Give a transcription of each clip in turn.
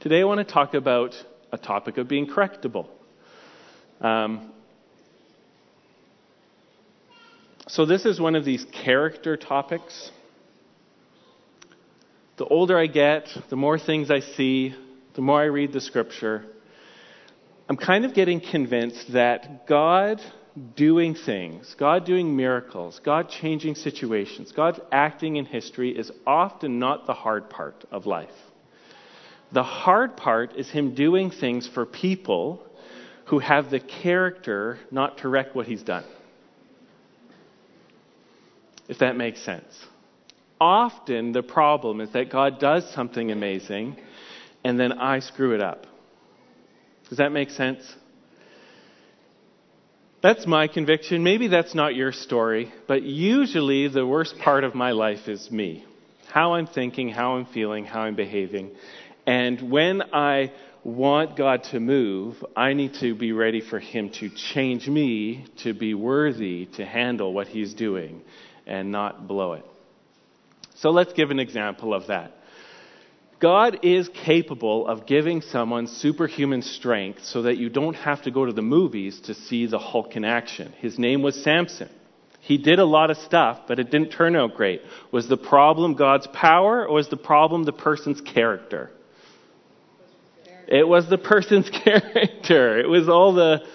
Today I want to talk about a topic of being correctable. Um, so, this is one of these character topics. The older I get, the more things I see, the more I read the scripture, I'm kind of getting convinced that God doing things, God doing miracles, God changing situations, God acting in history is often not the hard part of life. The hard part is Him doing things for people who have the character not to wreck what He's done. If that makes sense. Often the problem is that God does something amazing and then I screw it up. Does that make sense? That's my conviction. Maybe that's not your story, but usually the worst part of my life is me. How I'm thinking, how I'm feeling, how I'm behaving. And when I want God to move, I need to be ready for Him to change me to be worthy to handle what He's doing and not blow it. So let's give an example of that. God is capable of giving someone superhuman strength so that you don't have to go to the movies to see the Hulk in action. His name was Samson. He did a lot of stuff, but it didn't turn out great. Was the problem God's power or was the problem the person's character? It was the person's character. It was all the.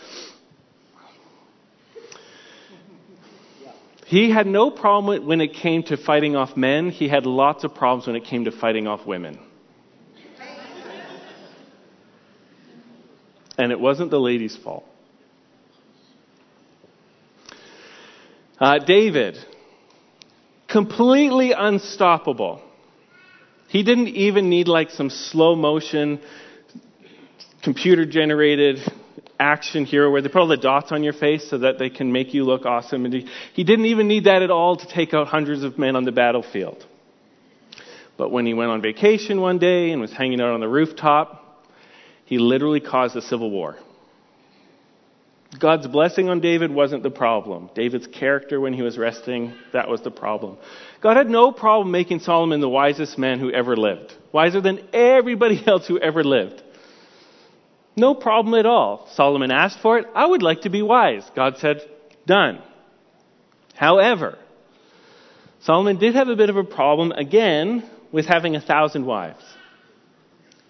He had no problem when it came to fighting off men. He had lots of problems when it came to fighting off women. And it wasn't the lady's fault. Uh, David, completely unstoppable. He didn't even need like some slow motion, computer generated action hero where they put all the dots on your face so that they can make you look awesome. And he, he didn't even need that at all to take out hundreds of men on the battlefield. But when he went on vacation one day and was hanging out on the rooftop, he literally caused a civil war. God's blessing on David wasn't the problem. David's character when he was resting, that was the problem. God had no problem making Solomon the wisest man who ever lived, wiser than everybody else who ever lived. No problem at all. Solomon asked for it. I would like to be wise. God said, done. However, Solomon did have a bit of a problem again with having a thousand wives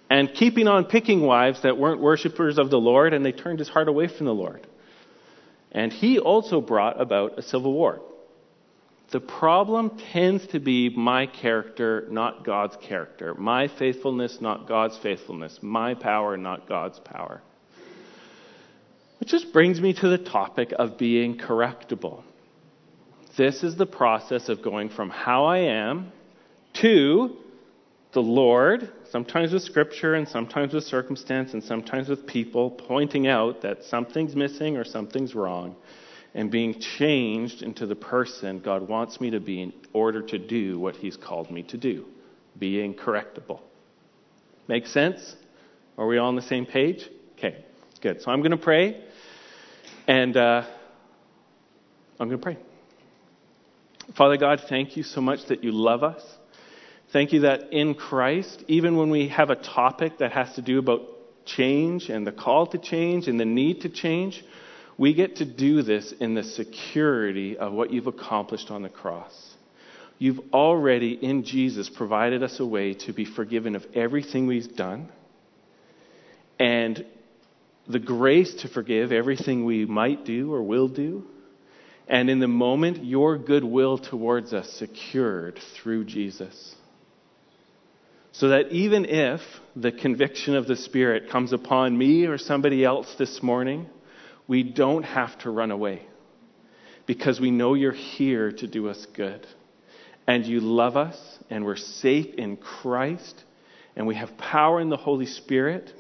and keeping on picking wives that weren't worshippers of the Lord, and they turned his heart away from the Lord. And he also brought about a civil war. The problem tends to be my character, not God's character. My faithfulness, not God's faithfulness. My power, not God's power. Which just brings me to the topic of being correctable. This is the process of going from how I am to the Lord, sometimes with scripture and sometimes with circumstance and sometimes with people, pointing out that something's missing or something's wrong and being changed into the person God wants me to be in order to do what He's called me to do, being correctable. Make sense? Are we all on the same page? Okay, good. So I'm going to pray, and uh, I'm going to pray. Father God, thank you so much that you love us. Thank you that in Christ, even when we have a topic that has to do about change and the call to change and the need to change, we get to do this in the security of what you've accomplished on the cross. You've already, in Jesus, provided us a way to be forgiven of everything we've done and the grace to forgive everything we might do or will do. And in the moment, your goodwill towards us secured through Jesus. So that even if the conviction of the Spirit comes upon me or somebody else this morning, we don't have to run away because we know you're here to do us good. And you love us, and we're safe in Christ, and we have power in the Holy Spirit,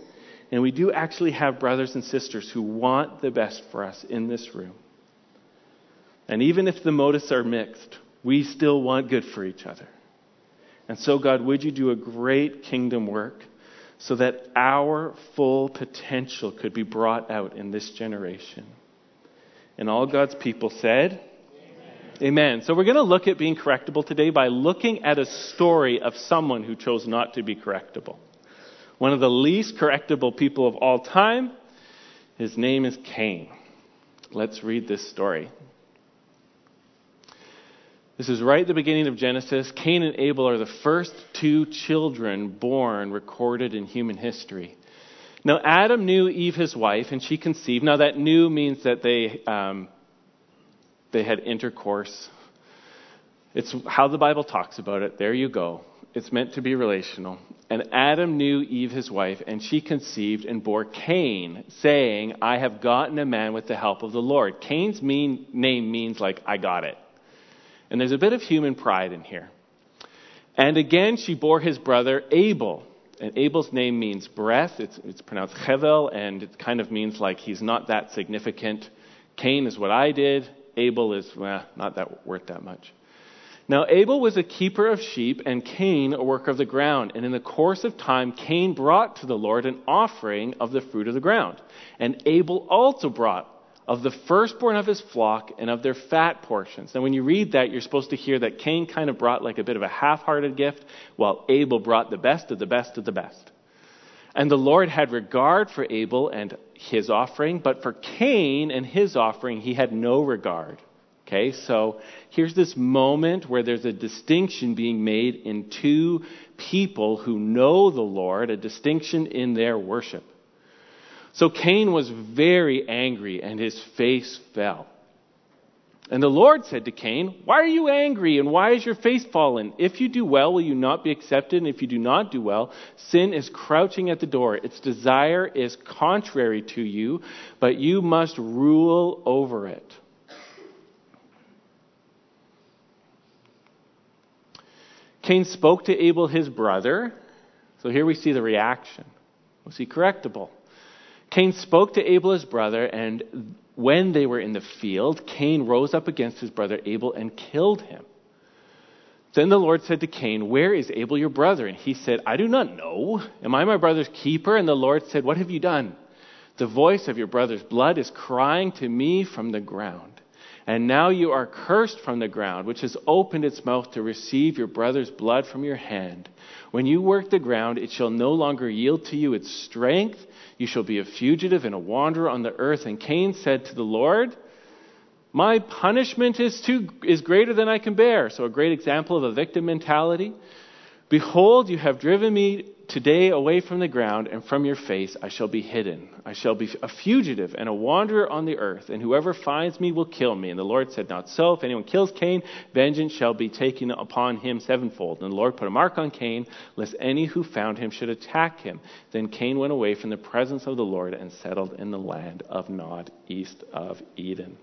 and we do actually have brothers and sisters who want the best for us in this room. And even if the motives are mixed, we still want good for each other. And so, God, would you do a great kingdom work? So that our full potential could be brought out in this generation. And all God's people said, Amen. Amen. So we're going to look at being correctable today by looking at a story of someone who chose not to be correctable. one of the least correctable people of all time. His name is Cain. Let's read this story. This is right at the beginning of Genesis. Cain and Abel are the first two children born recorded in human history. Now, Adam knew Eve, his wife, and she conceived. Now, that knew means that they, um, they had intercourse. It's how the Bible talks about it. There you go. It's meant to be relational. And Adam knew Eve, his wife, and she conceived and bore Cain, saying, I have gotten a man with the help of the Lord. Cain's mean, name means like, I got it. And there's a bit of human pride in here. And again, she bore his brother Abel. And Abel's name means breath. It's, it's pronounced Hevel, and it kind of means like he's not that significant. Cain is what I did. Abel is well, not that worth that much. Now, Abel was a keeper of sheep, and Cain a worker of the ground. And in the course of time, Cain brought to the Lord an offering of the fruit of the ground. And Abel also brought of the firstborn of his flock and of their fat portions. Now, when you read that, you're supposed to hear that Cain kind of brought like a bit of a half hearted gift, while Abel brought the best of the best of the best. And the Lord had regard for Abel and his offering, but for Cain and his offering, he had no regard. Okay, so here's this moment where there's a distinction being made in two people who know the Lord, a distinction in their worship. So Cain was very angry and his face fell. And the Lord said to Cain, Why are you angry and why is your face fallen? If you do well, will you not be accepted? And if you do not do well, sin is crouching at the door. Its desire is contrary to you, but you must rule over it. Cain spoke to Abel, his brother. So here we see the reaction. Was he correctable? Cain spoke to Abel, his brother, and when they were in the field, Cain rose up against his brother Abel and killed him. Then the Lord said to Cain, Where is Abel your brother? And he said, I do not know. Am I my brother's keeper? And the Lord said, What have you done? The voice of your brother's blood is crying to me from the ground. And now you are cursed from the ground, which has opened its mouth to receive your brother's blood from your hand. When you work the ground, it shall no longer yield to you its strength you shall be a fugitive and a wanderer on the earth. And Cain said to the Lord, My punishment is, too, is greater than I can bear. So, a great example of a victim mentality. Behold, you have driven me today away from the ground, and from your face I shall be hidden. I shall be a fugitive and a wanderer on the earth, and whoever finds me will kill me. And the Lord said, Not so. If anyone kills Cain, vengeance shall be taken upon him sevenfold. And the Lord put a mark on Cain, lest any who found him should attack him. Then Cain went away from the presence of the Lord and settled in the land of Nod, east of Eden.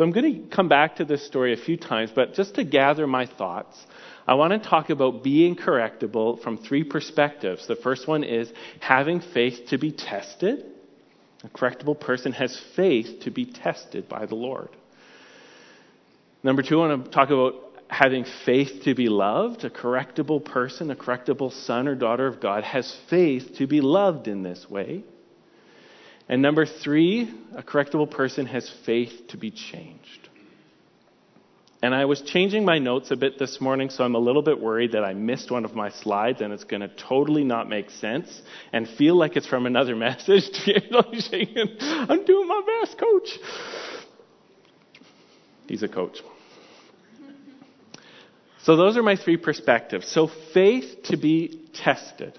So I'm going to come back to this story a few times, but just to gather my thoughts, I want to talk about being correctable from three perspectives. The first one is having faith to be tested. A correctable person has faith to be tested by the Lord. Number two, I want to talk about having faith to be loved. A correctable person, a correctable son or daughter of God, has faith to be loved in this way. And number three, a correctable person has faith to be changed. And I was changing my notes a bit this morning, so I'm a little bit worried that I missed one of my slides and it's going to totally not make sense and feel like it's from another message. I'm doing my best, coach. He's a coach. So those are my three perspectives. So faith to be tested.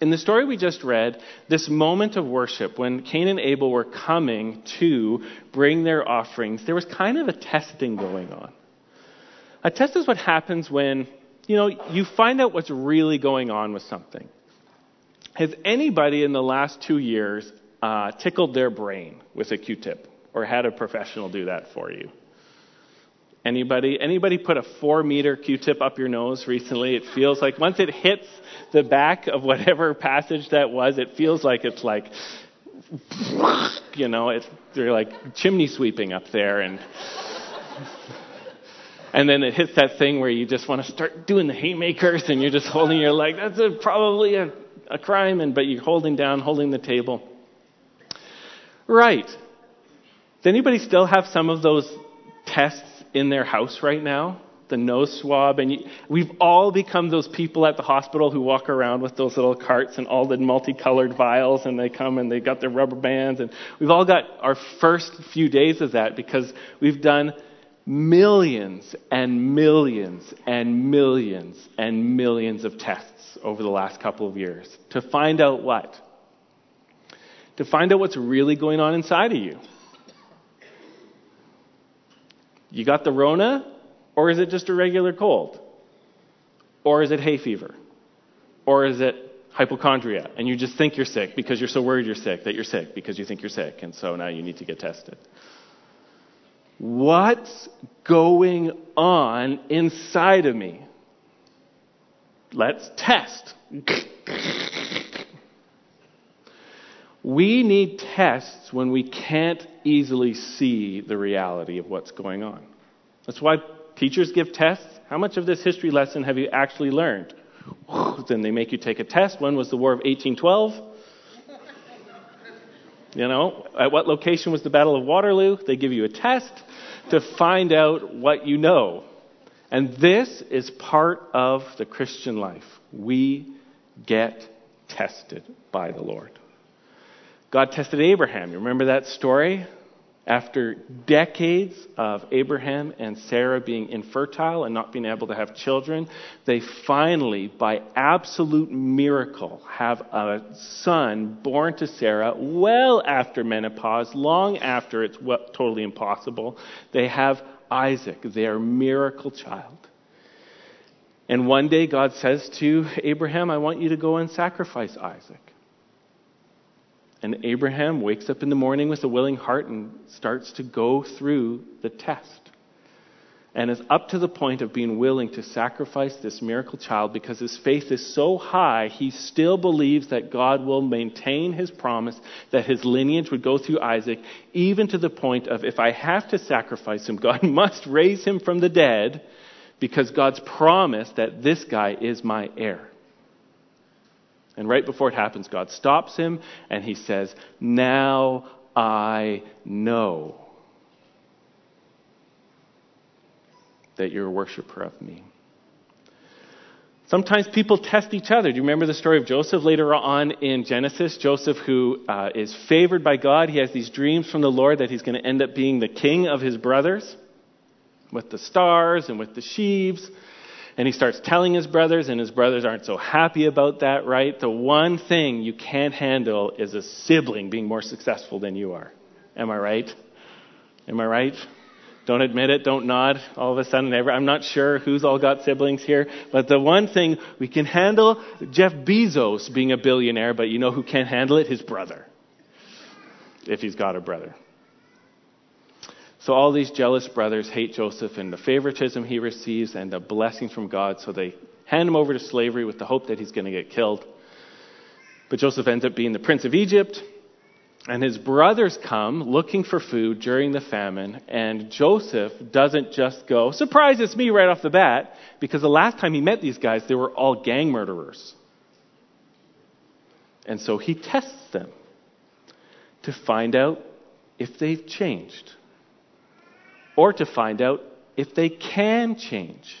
In the story we just read, this moment of worship, when Cain and Abel were coming to bring their offerings, there was kind of a testing going on. A test is what happens when, you know, you find out what's really going on with something. Has anybody in the last two years uh, tickled their brain with a Q-tip or had a professional do that for you? Anybody? Anybody put a four meter Q-tip up your nose recently? It feels like once it hits the back of whatever passage that was, it feels like it's like, you know, it's they're like chimney sweeping up there, and and then it hits that thing where you just want to start doing the haymakers, and you're just holding your leg. That's a, probably a, a crime, and but you're holding down, holding the table. Right. Does anybody still have some of those tests in their house right now? the nose swab, and you, we've all become those people at the hospital who walk around with those little carts and all the multicolored vials, and they come and they got their rubber bands, and we've all got our first few days of that because we've done millions and millions and millions and millions of tests over the last couple of years to find out what? To find out what's really going on inside of you. You got the Rona, or is it just a regular cold? Or is it hay fever? Or is it hypochondria? And you just think you're sick because you're so worried you're sick that you're sick because you think you're sick, and so now you need to get tested. What's going on inside of me? Let's test. We need tests when we can't easily see the reality of what's going on. That's why teachers give tests. How much of this history lesson have you actually learned? Then they make you take a test. When was the War of 1812? You know, at what location was the Battle of Waterloo? They give you a test to find out what you know. And this is part of the Christian life. We get tested by the Lord. God tested Abraham. You remember that story? After decades of Abraham and Sarah being infertile and not being able to have children, they finally, by absolute miracle, have a son born to Sarah well after menopause, long after it's totally impossible. They have Isaac, their miracle child. And one day God says to Abraham, I want you to go and sacrifice Isaac. And Abraham wakes up in the morning with a willing heart and starts to go through the test. And is up to the point of being willing to sacrifice this miracle child because his faith is so high, he still believes that God will maintain his promise that his lineage would go through Isaac, even to the point of if I have to sacrifice him, God must raise him from the dead because God's promised that this guy is my heir. And right before it happens, God stops him and he says, Now I know that you're a worshiper of me. Sometimes people test each other. Do you remember the story of Joseph later on in Genesis? Joseph, who uh, is favored by God, he has these dreams from the Lord that he's going to end up being the king of his brothers with the stars and with the sheaves. And he starts telling his brothers, and his brothers aren't so happy about that, right? The one thing you can't handle is a sibling being more successful than you are. Am I right? Am I right? Don't admit it, don't nod. All of a sudden, I'm not sure who's all got siblings here, but the one thing we can handle Jeff Bezos being a billionaire, but you know who can't handle it? His brother. If he's got a brother. So all these jealous brothers hate Joseph and the favoritism he receives and the blessings from God, so they hand him over to slavery with the hope that he's going to get killed. But Joseph ends up being the prince of Egypt, and his brothers come looking for food during the famine, and Joseph doesn't just go, surprise, it's me right off the bat, because the last time he met these guys, they were all gang murderers. And so he tests them to find out if they've changed or to find out if they can change.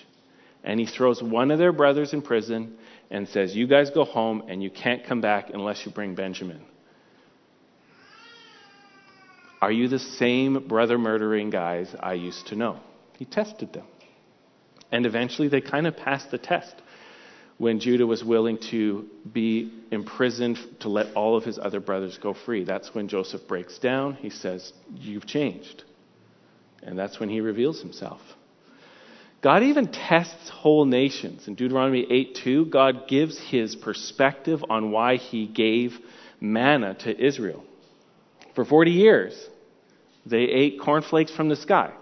And he throws one of their brothers in prison and says, You guys go home and you can't come back unless you bring Benjamin. Are you the same brother murdering guys I used to know? He tested them. And eventually they kind of passed the test when Judah was willing to be imprisoned to let all of his other brothers go free. That's when Joseph breaks down. He says, You've changed. And that's when he reveals himself. God even tests whole nations. In Deuteronomy 8 2, God gives his perspective on why he gave manna to Israel. For 40 years, they ate cornflakes from the sky.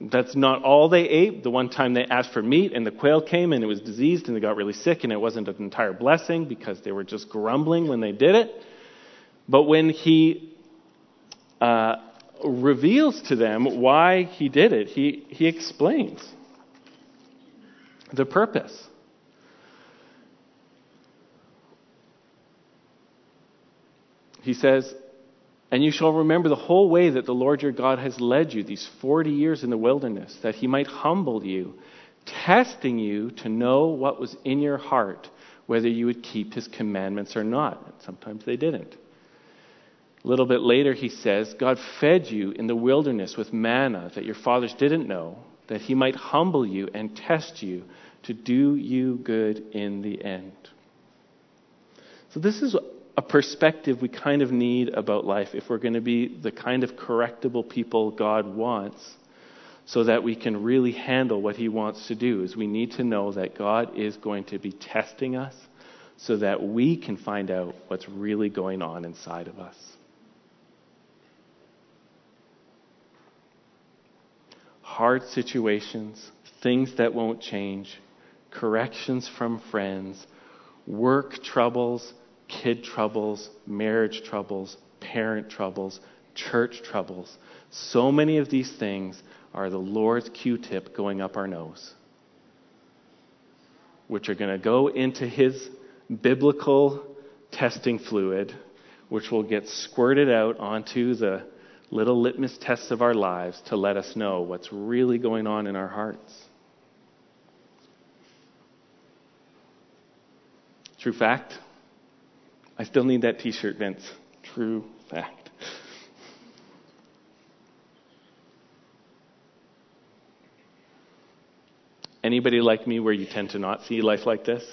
That's not all they ate. The one time they asked for meat and the quail came and it was diseased and they got really sick and it wasn't an entire blessing because they were just grumbling when they did it. But when he uh, reveals to them why he did it. He, he explains the purpose. He says, And you shall remember the whole way that the Lord your God has led you these 40 years in the wilderness, that he might humble you, testing you to know what was in your heart, whether you would keep his commandments or not. And sometimes they didn't. A little bit later, he says, God fed you in the wilderness with manna that your fathers didn't know, that he might humble you and test you to do you good in the end. So, this is a perspective we kind of need about life if we're going to be the kind of correctable people God wants so that we can really handle what he wants to do is we need to know that God is going to be testing us so that we can find out what's really going on inside of us. Hard situations, things that won't change, corrections from friends, work troubles, kid troubles, marriage troubles, parent troubles, church troubles. So many of these things are the Lord's Q tip going up our nose, which are going to go into His biblical testing fluid, which will get squirted out onto the little litmus tests of our lives to let us know what's really going on in our hearts. True fact, I still need that t shirt, Vince. True fact. Anybody like me where you tend to not see life like this?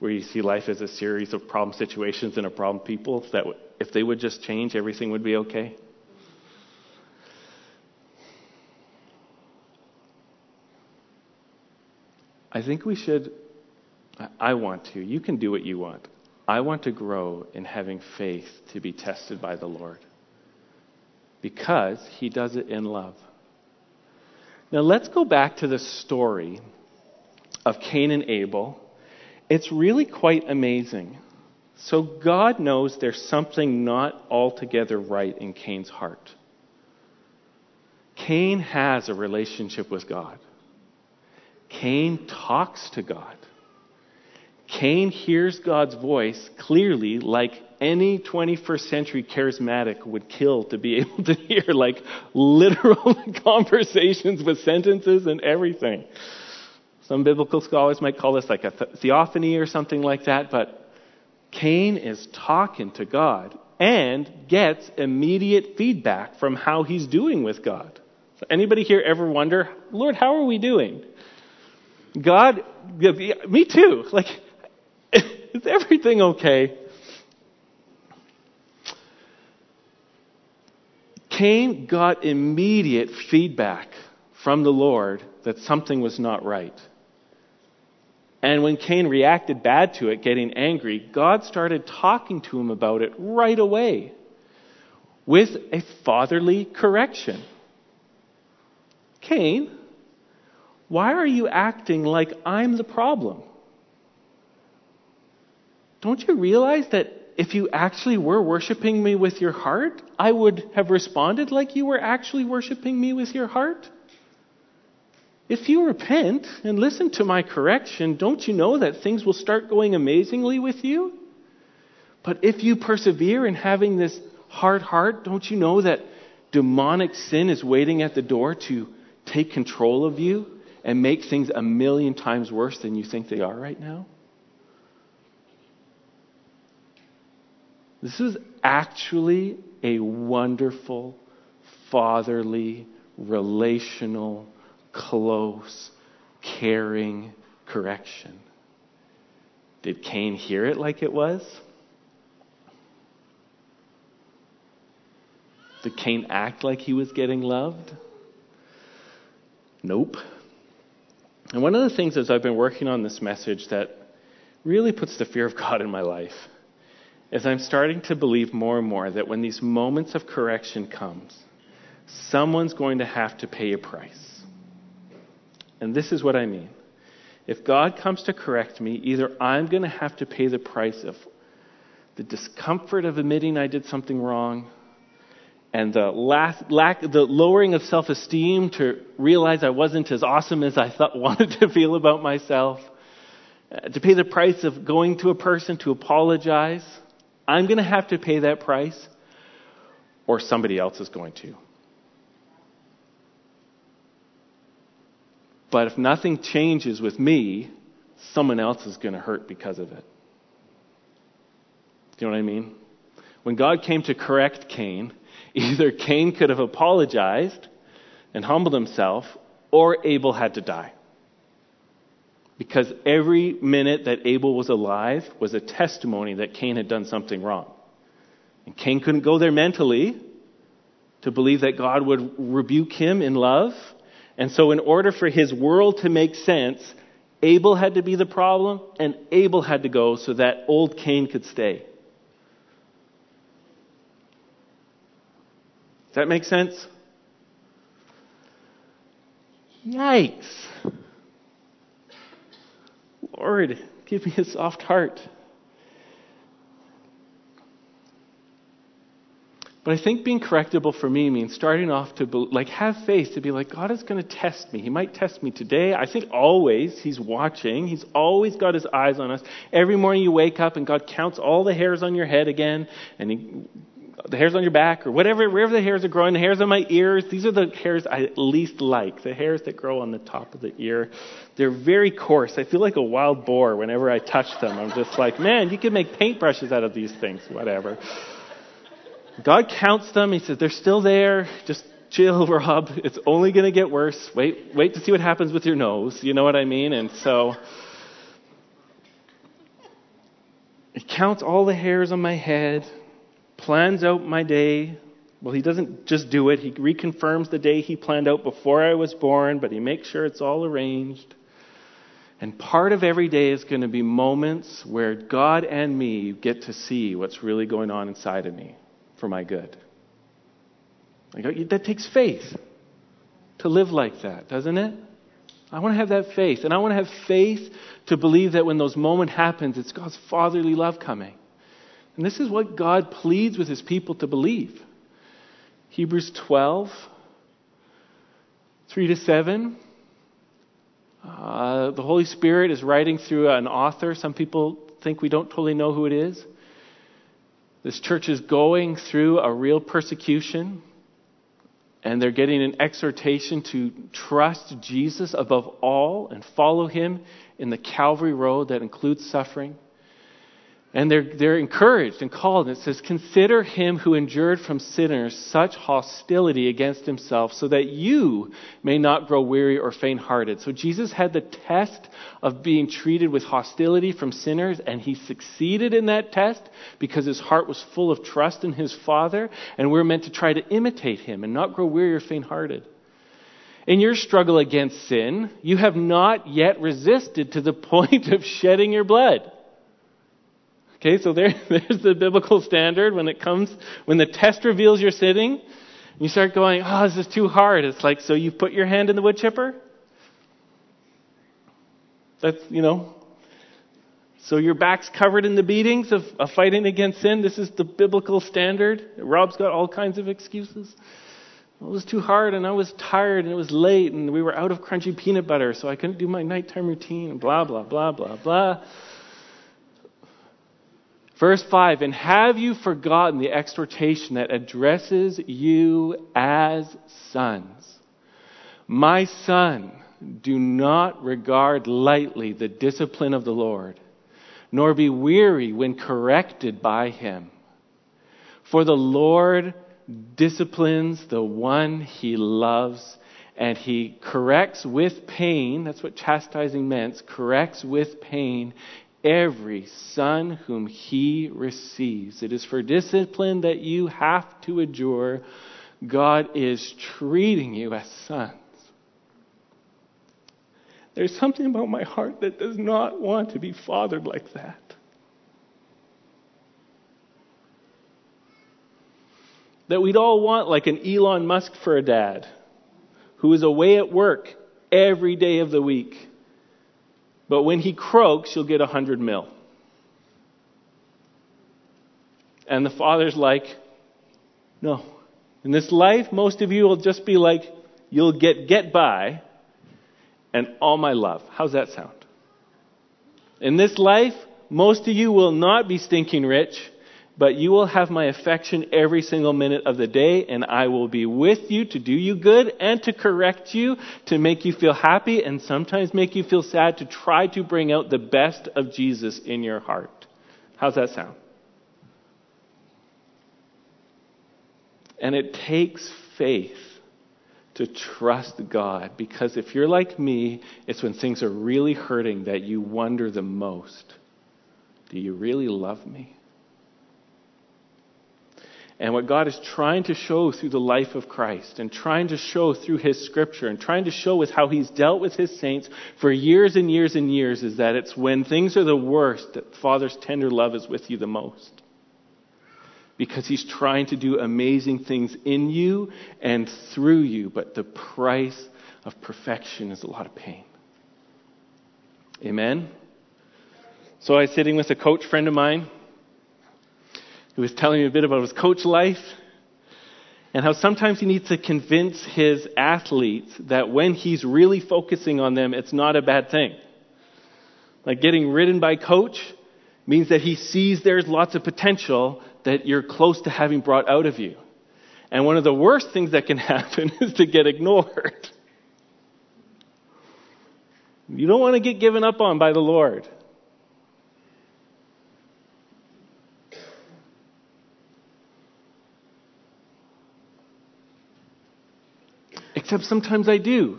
Where you see life as a series of problem situations and a problem people that if they would just change, everything would be okay? I think we should. I want to. You can do what you want. I want to grow in having faith to be tested by the Lord because He does it in love. Now let's go back to the story of Cain and Abel. It's really quite amazing. So God knows there's something not altogether right in Cain's heart. Cain has a relationship with God. Cain talks to God. Cain hears God's voice clearly, like any 21st century charismatic would kill to be able to hear, like literal conversations with sentences and everything. Some biblical scholars might call this like a theophany or something like that, but Cain is talking to God and gets immediate feedback from how he's doing with God. So anybody here ever wonder, Lord, how are we doing? God, me too. Like, is everything okay? Cain got immediate feedback from the Lord that something was not right. And when Cain reacted bad to it, getting angry, God started talking to him about it right away with a fatherly correction. Cain, why are you acting like I'm the problem? Don't you realize that if you actually were worshiping me with your heart, I would have responded like you were actually worshiping me with your heart? If you repent and listen to my correction, don't you know that things will start going amazingly with you? But if you persevere in having this hard heart, don't you know that demonic sin is waiting at the door to take control of you and make things a million times worse than you think they are right now? This is actually a wonderful, fatherly, relational, close, caring correction. Did Cain hear it like it was? Did Cain act like he was getting loved? Nope. And one of the things as I've been working on this message that really puts the fear of God in my life is I'm starting to believe more and more that when these moments of correction comes, someone's going to have to pay a price. And this is what I mean. If God comes to correct me, either I'm going to have to pay the price of the discomfort of admitting I did something wrong and the lack, lack the lowering of self-esteem to realize I wasn't as awesome as I thought wanted to feel about myself, uh, to pay the price of going to a person to apologize I'm going to have to pay that price. or somebody else is going to. But if nothing changes with me, someone else is going to hurt because of it. Do you know what I mean? When God came to correct Cain, either Cain could have apologized and humbled himself, or Abel had to die. Because every minute that Abel was alive was a testimony that Cain had done something wrong. And Cain couldn't go there mentally to believe that God would rebuke him in love. And so, in order for his world to make sense, Abel had to be the problem, and Abel had to go so that old Cain could stay. That make sense? Yikes. Lord, give me a soft heart. But I think being correctable for me means starting off to be, like have faith to be like God is going to test me. He might test me today. I think always He's watching. He's always got His eyes on us. Every morning you wake up and God counts all the hairs on your head again, and He the hairs on your back or whatever, wherever the hairs are growing, the hairs on my ears. These are the hairs I least like, the hairs that grow on the top of the ear. They're very coarse. I feel like a wild boar whenever I touch them. I'm just like, man, you can make paintbrushes out of these things, whatever. God counts them. He says, they're still there. Just chill, Rob. It's only going to get worse. Wait, wait to see what happens with your nose. You know what I mean? And so, he counts all the hairs on my head plans out my day. Well, he doesn't just do it, he reconfirms the day he planned out before I was born, but he makes sure it's all arranged. And part of every day is going to be moments where God and me get to see what's really going on inside of me for my good. Like, uh, that takes faith to live like that, doesn't it? I want to have that faith. And I want to have faith to believe that when those moments happens, it's God's fatherly love coming. And this is what God pleads with his people to believe. Hebrews 12, 3 to 7. Uh, the Holy Spirit is writing through an author. Some people think we don't totally know who it is. This church is going through a real persecution, and they're getting an exhortation to trust Jesus above all and follow him in the Calvary road that includes suffering. And they're, they're encouraged and called. And it says, Consider him who endured from sinners such hostility against himself, so that you may not grow weary or faint hearted. So Jesus had the test of being treated with hostility from sinners, and he succeeded in that test because his heart was full of trust in his Father. And we're meant to try to imitate him and not grow weary or faint hearted. In your struggle against sin, you have not yet resisted to the point of shedding your blood. Okay, so there, there's the biblical standard when it comes, when the test reveals you're sitting, you start going, oh, this is too hard. It's like, so you put your hand in the wood chipper? That's, you know, so your back's covered in the beatings of, of fighting against sin. This is the biblical standard. Rob's got all kinds of excuses. It was too hard, and I was tired, and it was late, and we were out of crunchy peanut butter, so I couldn't do my nighttime routine, blah, blah, blah, blah, blah. Verse 5 And have you forgotten the exhortation that addresses you as sons? My son, do not regard lightly the discipline of the Lord, nor be weary when corrected by him. For the Lord disciplines the one he loves, and he corrects with pain. That's what chastising meant corrects with pain every son whom he receives. It is for discipline that you have to endure. God is treating you as sons. There's something about my heart that does not want to be fathered like that. That we'd all want like an Elon Musk for a dad who is away at work every day of the week but when he croaks, you'll get a hundred mil. And the father's like, no. In this life, most of you will just be like, you'll get get by and all my love. How's that sound? In this life, most of you will not be stinking rich. But you will have my affection every single minute of the day, and I will be with you to do you good and to correct you, to make you feel happy, and sometimes make you feel sad, to try to bring out the best of Jesus in your heart. How's that sound? And it takes faith to trust God because if you're like me, it's when things are really hurting that you wonder the most do you really love me? And what God is trying to show through the life of Christ and trying to show through His scripture and trying to show with how He's dealt with His saints for years and years and years is that it's when things are the worst that Father's tender love is with you the most because he's trying to do amazing things in you and through you, but the price of perfection is a lot of pain. Amen? So I was sitting with a coach friend of mine who was telling me a bit about his coach life and how sometimes he needs to convince his athletes that when he's really focusing on them, it's not a bad thing. Like getting ridden by coach means that he sees there's lots of potential that you're close to having brought out of you. And one of the worst things that can happen is to get ignored. You don't want to get given up on by the Lord. Except sometimes I do.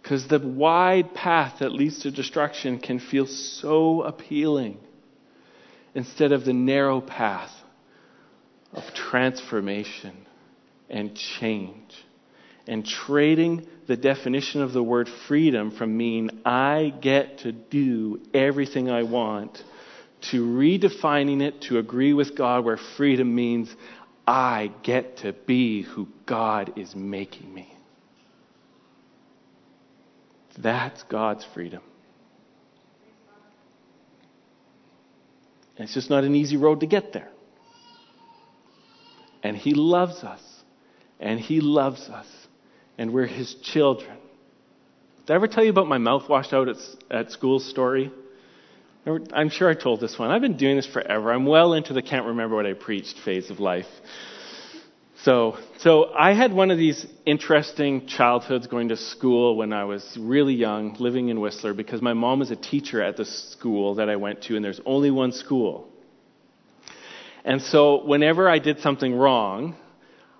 Because the wide path that leads to destruction can feel so appealing instead of the narrow path of transformation and change. And trading the definition of the word freedom from mean I get to do everything I want to redefining it to agree with God where freedom means I get to be who God is making me. That's God's freedom. And it's just not an easy road to get there. And He loves us. And He loves us. And we're His children. Did I ever tell you about my mouth washed out at, at school story? I'm sure I told this one. I've been doing this forever. I'm well into the can't remember what I preached phase of life. So, so I had one of these interesting childhoods going to school when I was really young, living in Whistler, because my mom was a teacher at the school that I went to, and there's only one school. And so, whenever I did something wrong,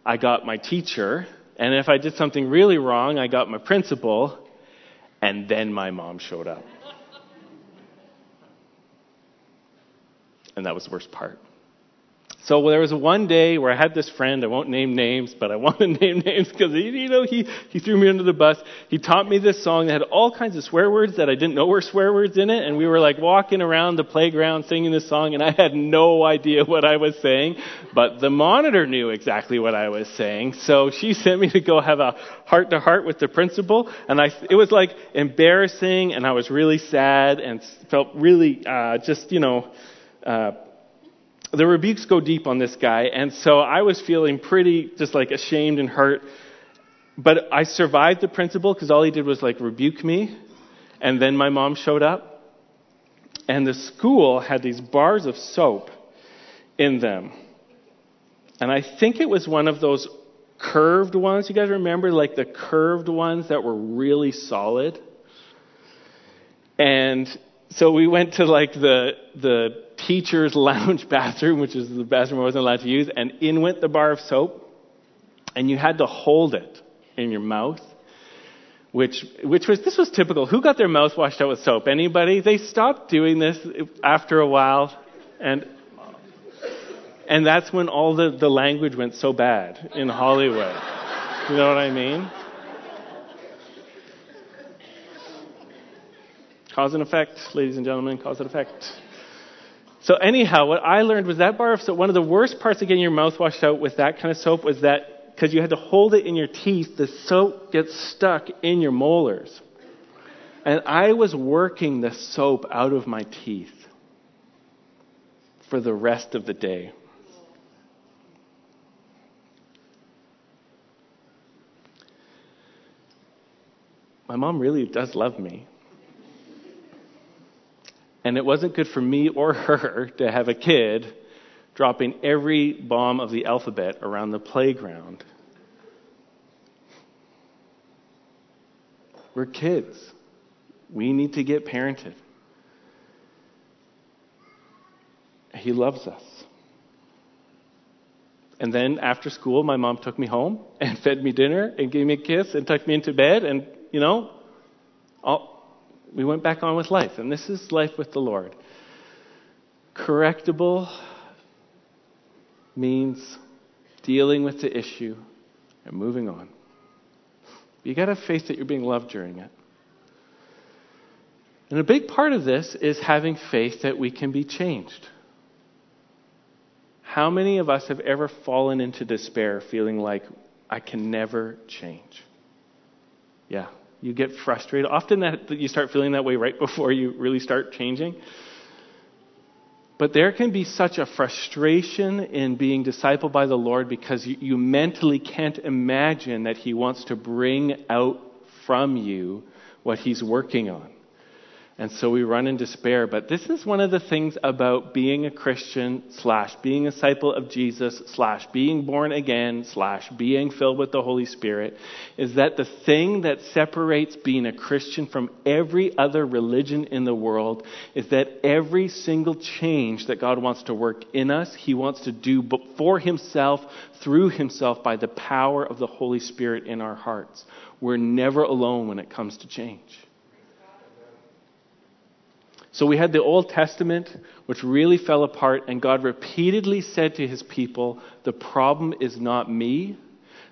I got my teacher, and if I did something really wrong, I got my principal, and then my mom showed up. And that was the worst part. So there was one day where I had this friend, I won't name names, but I want to name names because you know he, he threw me under the bus. He taught me this song that had all kinds of swear words that I didn't know were swear words in it, and we were like walking around the playground singing this song, and I had no idea what I was saying, but the monitor knew exactly what I was saying. So she sent me to go have a heart to heart with the principal, and I it was like embarrassing, and I was really sad and felt really uh, just you know. Uh, the rebukes go deep on this guy, and so I was feeling pretty just like ashamed and hurt. But I survived the principal because all he did was like rebuke me, and then my mom showed up. And the school had these bars of soap in them. And I think it was one of those curved ones. You guys remember, like the curved ones that were really solid? And so we went to like the, the teacher's lounge bathroom, which is the bathroom I wasn't allowed to use, and in went the bar of soap, and you had to hold it in your mouth. Which, which was, this was typical. Who got their mouth washed out with soap? Anybody? They stopped doing this after a while, and, and that's when all the, the language went so bad in Hollywood. You know what I mean? Cause and effect, ladies and gentlemen, cause and effect. So anyhow, what I learned was that bar of soap, one of the worst parts of getting your mouth washed out with that kind of soap was that because you had to hold it in your teeth, the soap gets stuck in your molars. And I was working the soap out of my teeth for the rest of the day. My mom really does love me. And it wasn't good for me or her to have a kid dropping every bomb of the alphabet around the playground. We're kids. We need to get parented. He loves us. And then after school, my mom took me home and fed me dinner and gave me a kiss and tucked me into bed. And, you know, all, we went back on with life. And this is life with the Lord. Correctable means dealing with the issue and moving on. You got to have faith that you're being loved during it. And a big part of this is having faith that we can be changed. How many of us have ever fallen into despair feeling like, I can never change? Yeah, you get frustrated. Often that, you start feeling that way right before you really start changing. But there can be such a frustration in being discipled by the Lord because you, you, mentally can't imagine that He wants to bring out from you what He's working on. And so we run in despair. But this is one of the things about being a Christian, slash, being a disciple of Jesus, slash, being born again, slash, being filled with the Holy Spirit, is that the thing that separates being a Christian from every other religion in the world is that every single change that God wants to work in us, He wants to do for Himself, through Himself, by the power of the Holy Spirit in our hearts. We're never alone when it comes to change. So we had the Old Testament, which really fell apart, and God repeatedly said to his people, The problem is not me.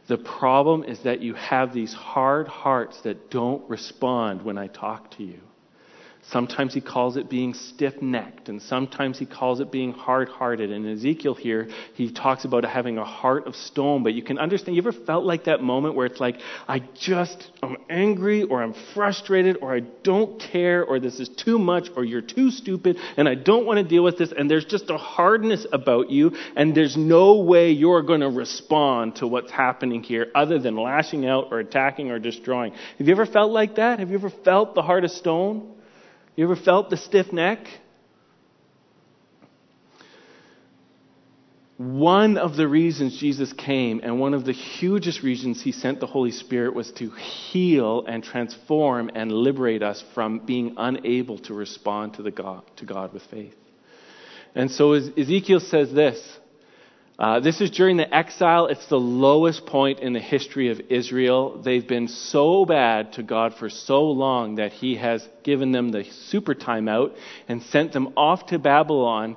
The problem is that you have these hard hearts that don't respond when I talk to you. Sometimes he calls it being stiff necked, and sometimes he calls it being hard hearted. And Ezekiel here, he talks about having a heart of stone. But you can understand, you ever felt like that moment where it's like, I just, I'm angry, or I'm frustrated, or I don't care, or this is too much, or you're too stupid, and I don't want to deal with this, and there's just a hardness about you, and there's no way you're going to respond to what's happening here other than lashing out, or attacking, or destroying. Have you ever felt like that? Have you ever felt the heart of stone? You ever felt the stiff neck? One of the reasons Jesus came, and one of the hugest reasons he sent the Holy Spirit, was to heal and transform and liberate us from being unable to respond to, the God, to God with faith. And so Ezekiel says this uh, this is during the exile. It's the lowest point in the history of Israel. They've been so bad to God for so long that He has given them the super timeout and sent them off to Babylon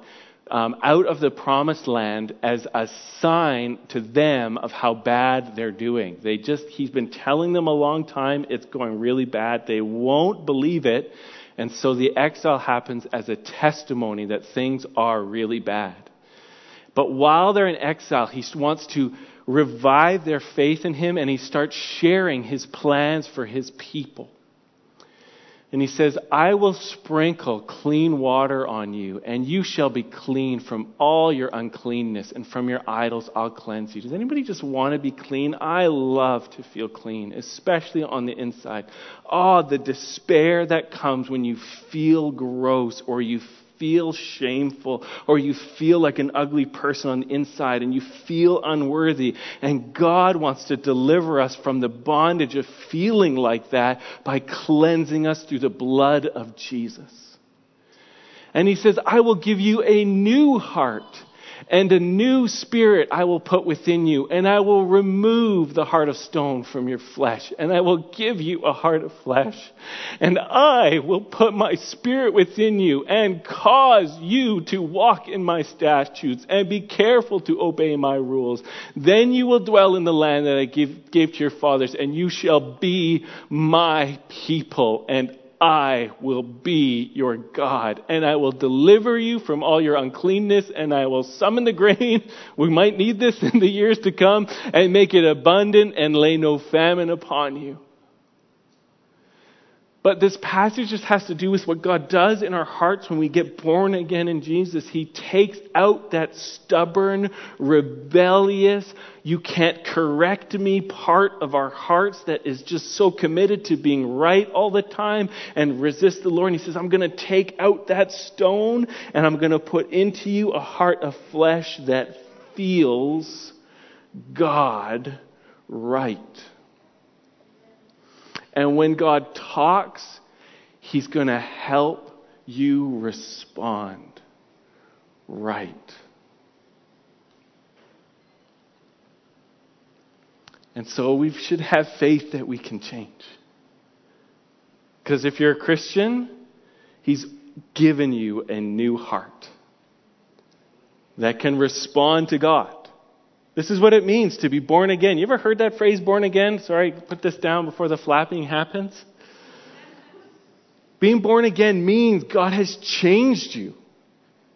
um, out of the promised land as a sign to them of how bad they're doing. They just, He's been telling them a long time it's going really bad. They won't believe it. And so the exile happens as a testimony that things are really bad. But while they're in exile, he wants to revive their faith in him and he starts sharing his plans for his people. And he says, I will sprinkle clean water on you, and you shall be clean from all your uncleanness, and from your idols I'll cleanse you. Does anybody just want to be clean? I love to feel clean, especially on the inside. Oh, the despair that comes when you feel gross or you feel shameful or you feel like an ugly person on the inside and you feel unworthy. And God wants to deliver us from the bondage of feeling like that by cleansing us through the blood of Jesus. And He says, I will give you a new heart and a new spirit I will put within you, and I will remove the heart of stone from your flesh, and I will give you a heart of flesh. And I will put my spirit within you and cause you to walk in my statutes and be careful to obey my rules. Then you will dwell in the land that I give, gave to your fathers, and you shall be my people, and I will be your God, and I will deliver you from all your uncleanness, and I will summon the grain. We might need this in the years to come, and make it abundant and lay no famine upon you. But this passage just has to do with what God does in our hearts when we get born again in Jesus. He takes out that stubborn, rebellious, you can't correct me part of our hearts that is just so committed to being right all the time and resist the Lord. And He says, I'm going to take out that stone and I'm going to put into you a heart of flesh that feels God right. And when God talks, He's going to help you respond right. And so we should have faith that we can change. Because if you're a Christian, He's given you a new heart that can respond to God. This is what it means to be born again. You ever heard that phrase, born again? Sorry, put this down before the flapping happens. Being born again means God has changed you.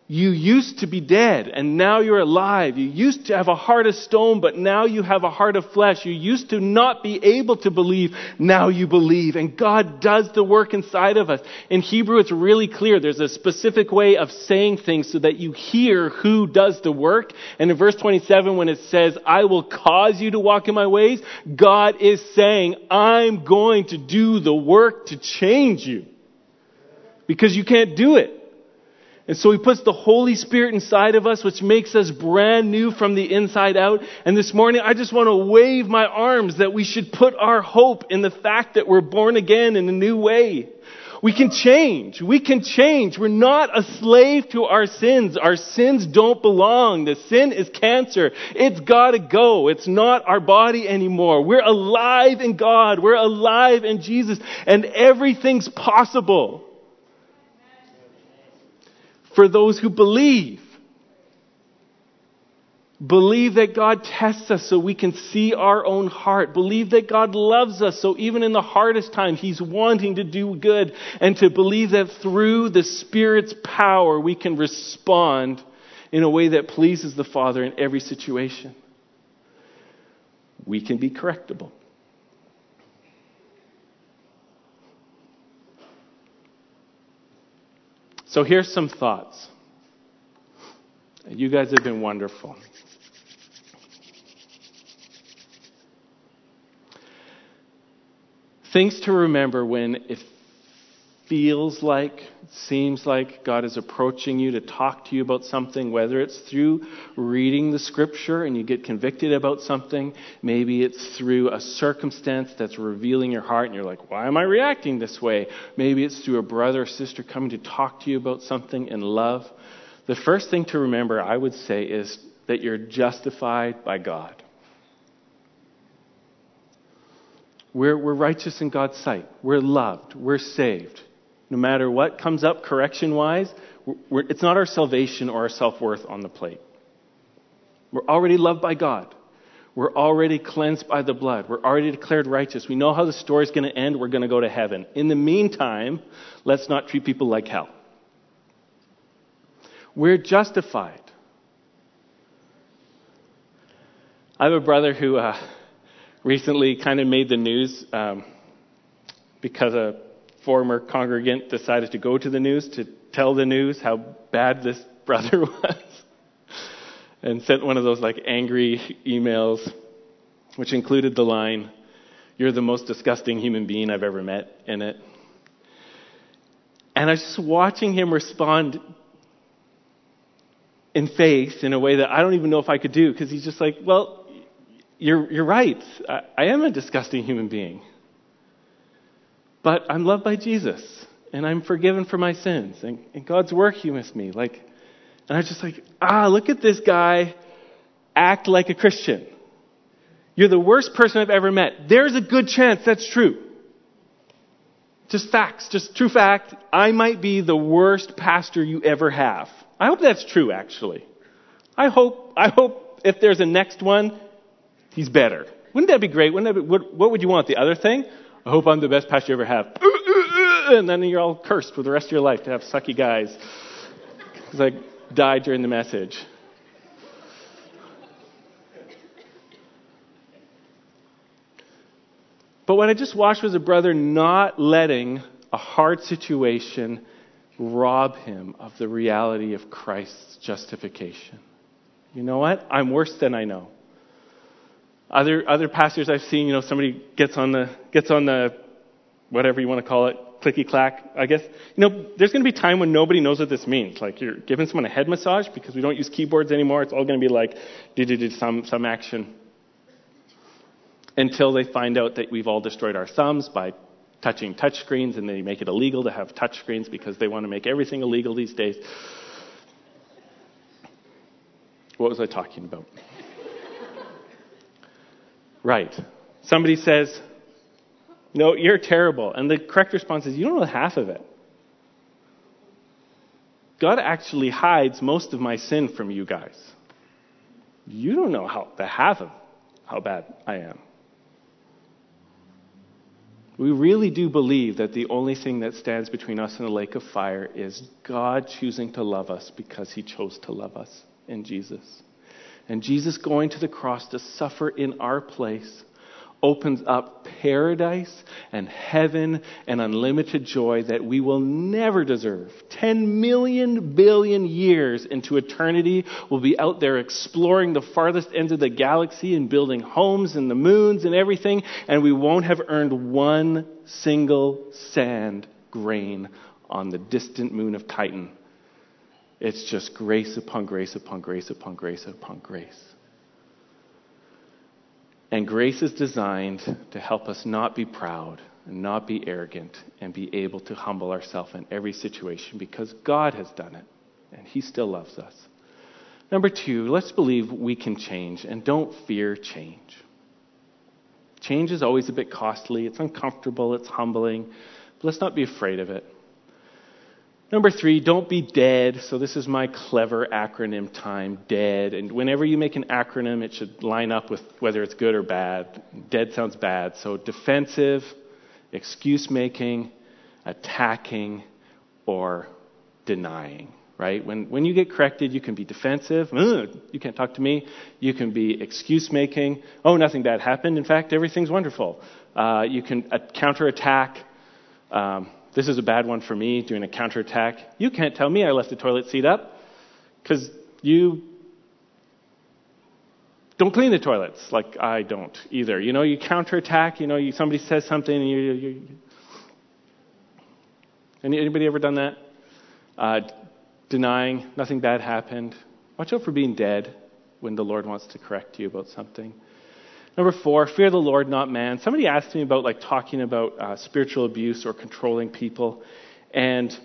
You used to be dead and now you're alive. You used to have a heart of stone, but now you have a heart of flesh. You used to not be able to believe. Now you believe. And God does the work inside of us. In Hebrew, it's really clear. There's a specific way of saying things so that you hear who does the work. And in verse 27, when it says, I will cause you to walk in my ways, God is saying, I'm going to do the work to change you. Because you can't do it. And so he puts the Holy Spirit inside of us, which makes us brand new from the inside out. And this morning, I just want to wave my arms that we should put our hope in the fact that we're born again in a new way. We can change. We can change. We're not a slave to our sins. Our sins don't belong. The sin is cancer. It's gotta go. It's not our body anymore. We're alive in God. We're alive in Jesus. And everything's possible for those who believe. Believe that God tests us so we can see our own heart. Believe that God loves us so even in the hardest time, He's wanting to do good. And to believe that through the Spirit's power, we can respond in a way that pleases the Father in every situation. We can be correctable. So here's some thoughts. You guys have been wonderful. Things to remember when it feels like, seems like God is approaching you to talk to you about something, whether it's through reading the scripture and you get convicted about something, maybe it's through a circumstance that's revealing your heart and you're like, why am I reacting this way? Maybe it's through a brother or sister coming to talk to you about something in love. The first thing to remember, I would say, is that you're justified by God. We're, we're righteous in God's sight. We're loved. We're saved. No matter what comes up correction wise, it's not our salvation or our self worth on the plate. We're already loved by God. We're already cleansed by the blood. We're already declared righteous. We know how the story's going to end. We're going to go to heaven. In the meantime, let's not treat people like hell. We're justified. I have a brother who uh, recently kind of made the news um, because a former congregant decided to go to the news to tell the news how bad this brother was and sent one of those like angry emails which included the line you're the most disgusting human being i've ever met in it and i was just watching him respond in faith in a way that i don't even know if i could do because he's just like well you're, you're right. I, I am a disgusting human being. But I'm loved by Jesus, and I'm forgiven for my sins, and, and God's working with me. Like, and I was just like, ah, look at this guy act like a Christian. You're the worst person I've ever met. There's a good chance that's true. Just facts, just true fact. I might be the worst pastor you ever have. I hope that's true, actually. I hope, I hope if there's a next one, He's better. Wouldn't that be great? Wouldn't that be, what, what would you want? The other thing? I hope I'm the best pastor you ever have. And then you're all cursed for the rest of your life to have sucky guys. Because I died during the message. But what I just watched was a brother not letting a hard situation rob him of the reality of Christ's justification. You know what? I'm worse than I know. Other other pastors I've seen, you know, somebody gets on the gets on the whatever you want to call it, clicky clack, I guess. You know, there's going to be time when nobody knows what this means. Like you're giving someone a head massage because we don't use keyboards anymore. It's all going to be like some some action until they find out that we've all destroyed our thumbs by touching touch screens and they make it illegal to have touch screens because they want to make everything illegal these days. What was I talking about? Right. Somebody says, No, you're terrible. And the correct response is, You don't know half of it. God actually hides most of my sin from you guys. You don't know how the half of how bad I am. We really do believe that the only thing that stands between us and the lake of fire is God choosing to love us because he chose to love us in Jesus. And Jesus going to the cross to suffer in our place opens up paradise and heaven and unlimited joy that we will never deserve. 10 million billion years into eternity, we'll be out there exploring the farthest ends of the galaxy and building homes and the moons and everything, and we won't have earned one single sand grain on the distant moon of Titan. It's just grace upon grace upon grace upon grace upon grace. And grace is designed to help us not be proud and not be arrogant and be able to humble ourselves in every situation because God has done it and He still loves us. Number two, let's believe we can change and don't fear change. Change is always a bit costly, it's uncomfortable, it's humbling, but let's not be afraid of it. Number three, don't be dead. So this is my clever acronym time, dead. And whenever you make an acronym, it should line up with whether it's good or bad. Dead sounds bad. So defensive, excuse making, attacking, or denying. Right? When, when you get corrected, you can be defensive. You can't talk to me. You can be excuse making. Oh, nothing bad happened. In fact, everything's wonderful. Uh, you can uh, counterattack. Um, this is a bad one for me, doing a counterattack. You can't tell me I left the toilet seat up because you don't clean the toilets like I don't either. You know, you counterattack, you know, you, somebody says something and you. you, you anybody ever done that? Uh, denying nothing bad happened. Watch out for being dead when the Lord wants to correct you about something. Number four, fear the Lord, not man. Somebody asked me about like talking about uh, spiritual abuse or controlling people, and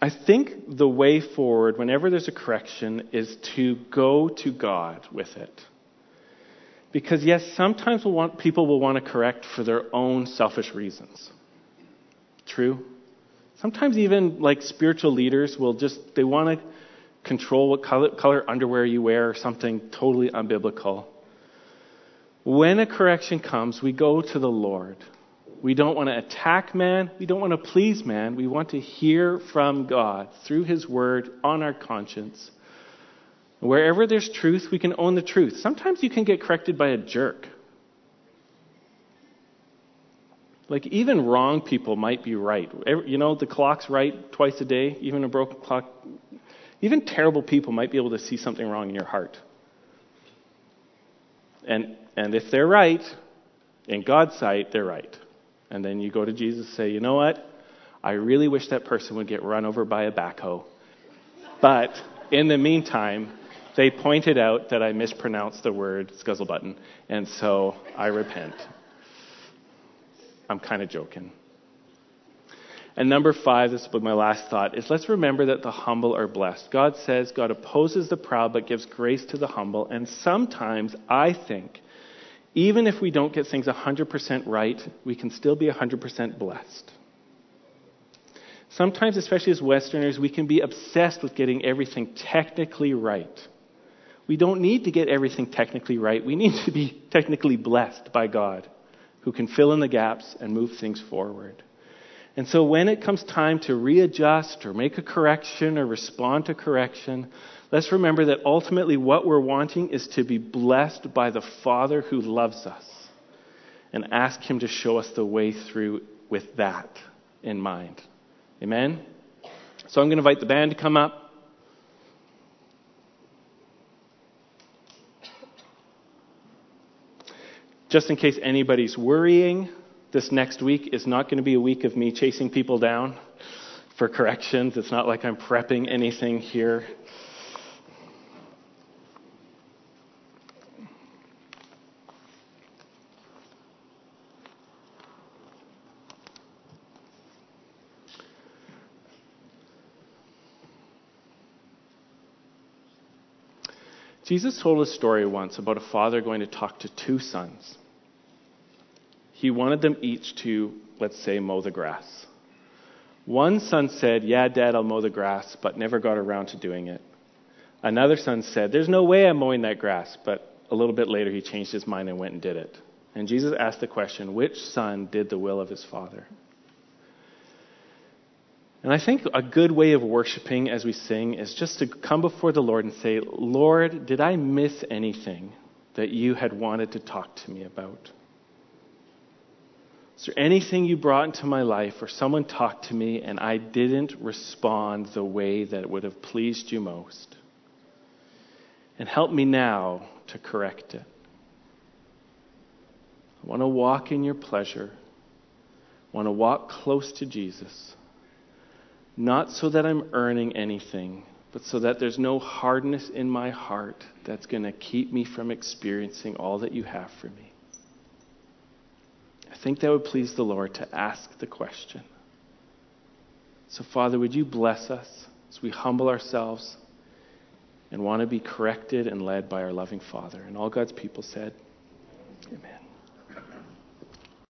I think the way forward, whenever there's a correction, is to go to God with it. Because yes, sometimes we'll want, people will want to correct for their own selfish reasons. True. Sometimes even like spiritual leaders will just they want to control what color, color underwear you wear or something totally unbiblical. When a correction comes, we go to the Lord. We don't want to attack man. We don't want to please man. We want to hear from God through His Word on our conscience. Wherever there's truth, we can own the truth. Sometimes you can get corrected by a jerk. Like, even wrong people might be right. You know, the clock's right twice a day. Even a broken clock even terrible people might be able to see something wrong in your heart. And, and if they're right, in God's sight, they're right. And then you go to Jesus and say, you know what? I really wish that person would get run over by a backhoe. But in the meantime, they pointed out that I mispronounced the word scuzzle button, and so I repent. I'm kind of joking. And number five, this be my last thought, is let's remember that the humble are blessed. God says God opposes the proud but gives grace to the humble. And sometimes I think, even if we don't get things 100% right, we can still be 100% blessed. Sometimes, especially as Westerners, we can be obsessed with getting everything technically right. We don't need to get everything technically right. We need to be technically blessed by God, who can fill in the gaps and move things forward. And so when it comes time to readjust or make a correction or respond to correction, let's remember that ultimately what we're wanting is to be blessed by the Father who loves us and ask Him to show us the way through with that in mind. Amen? So I'm going to invite the band to come up. Just in case anybody's worrying, this next week is not going to be a week of me chasing people down for corrections. It's not like I'm prepping anything here. Jesus told a story once about a father going to talk to two sons. He wanted them each to, let's say, mow the grass. One son said, Yeah, Dad, I'll mow the grass, but never got around to doing it. Another son said, There's no way I'm mowing that grass, but a little bit later he changed his mind and went and did it. And Jesus asked the question, Which son did the will of his father? And I think a good way of worshiping as we sing is just to come before the Lord and say, Lord, did I miss anything that you had wanted to talk to me about? Is there anything you brought into my life or someone talked to me and I didn't respond the way that would have pleased you most? And help me now to correct it. I want to walk in your pleasure. I want to walk close to Jesus. Not so that I'm earning anything, but so that there's no hardness in my heart that's going to keep me from experiencing all that you have for me. Think that would please the Lord to ask the question. So, Father, would you bless us as we humble ourselves and want to be corrected and led by our loving Father? And all God's people said, Amen.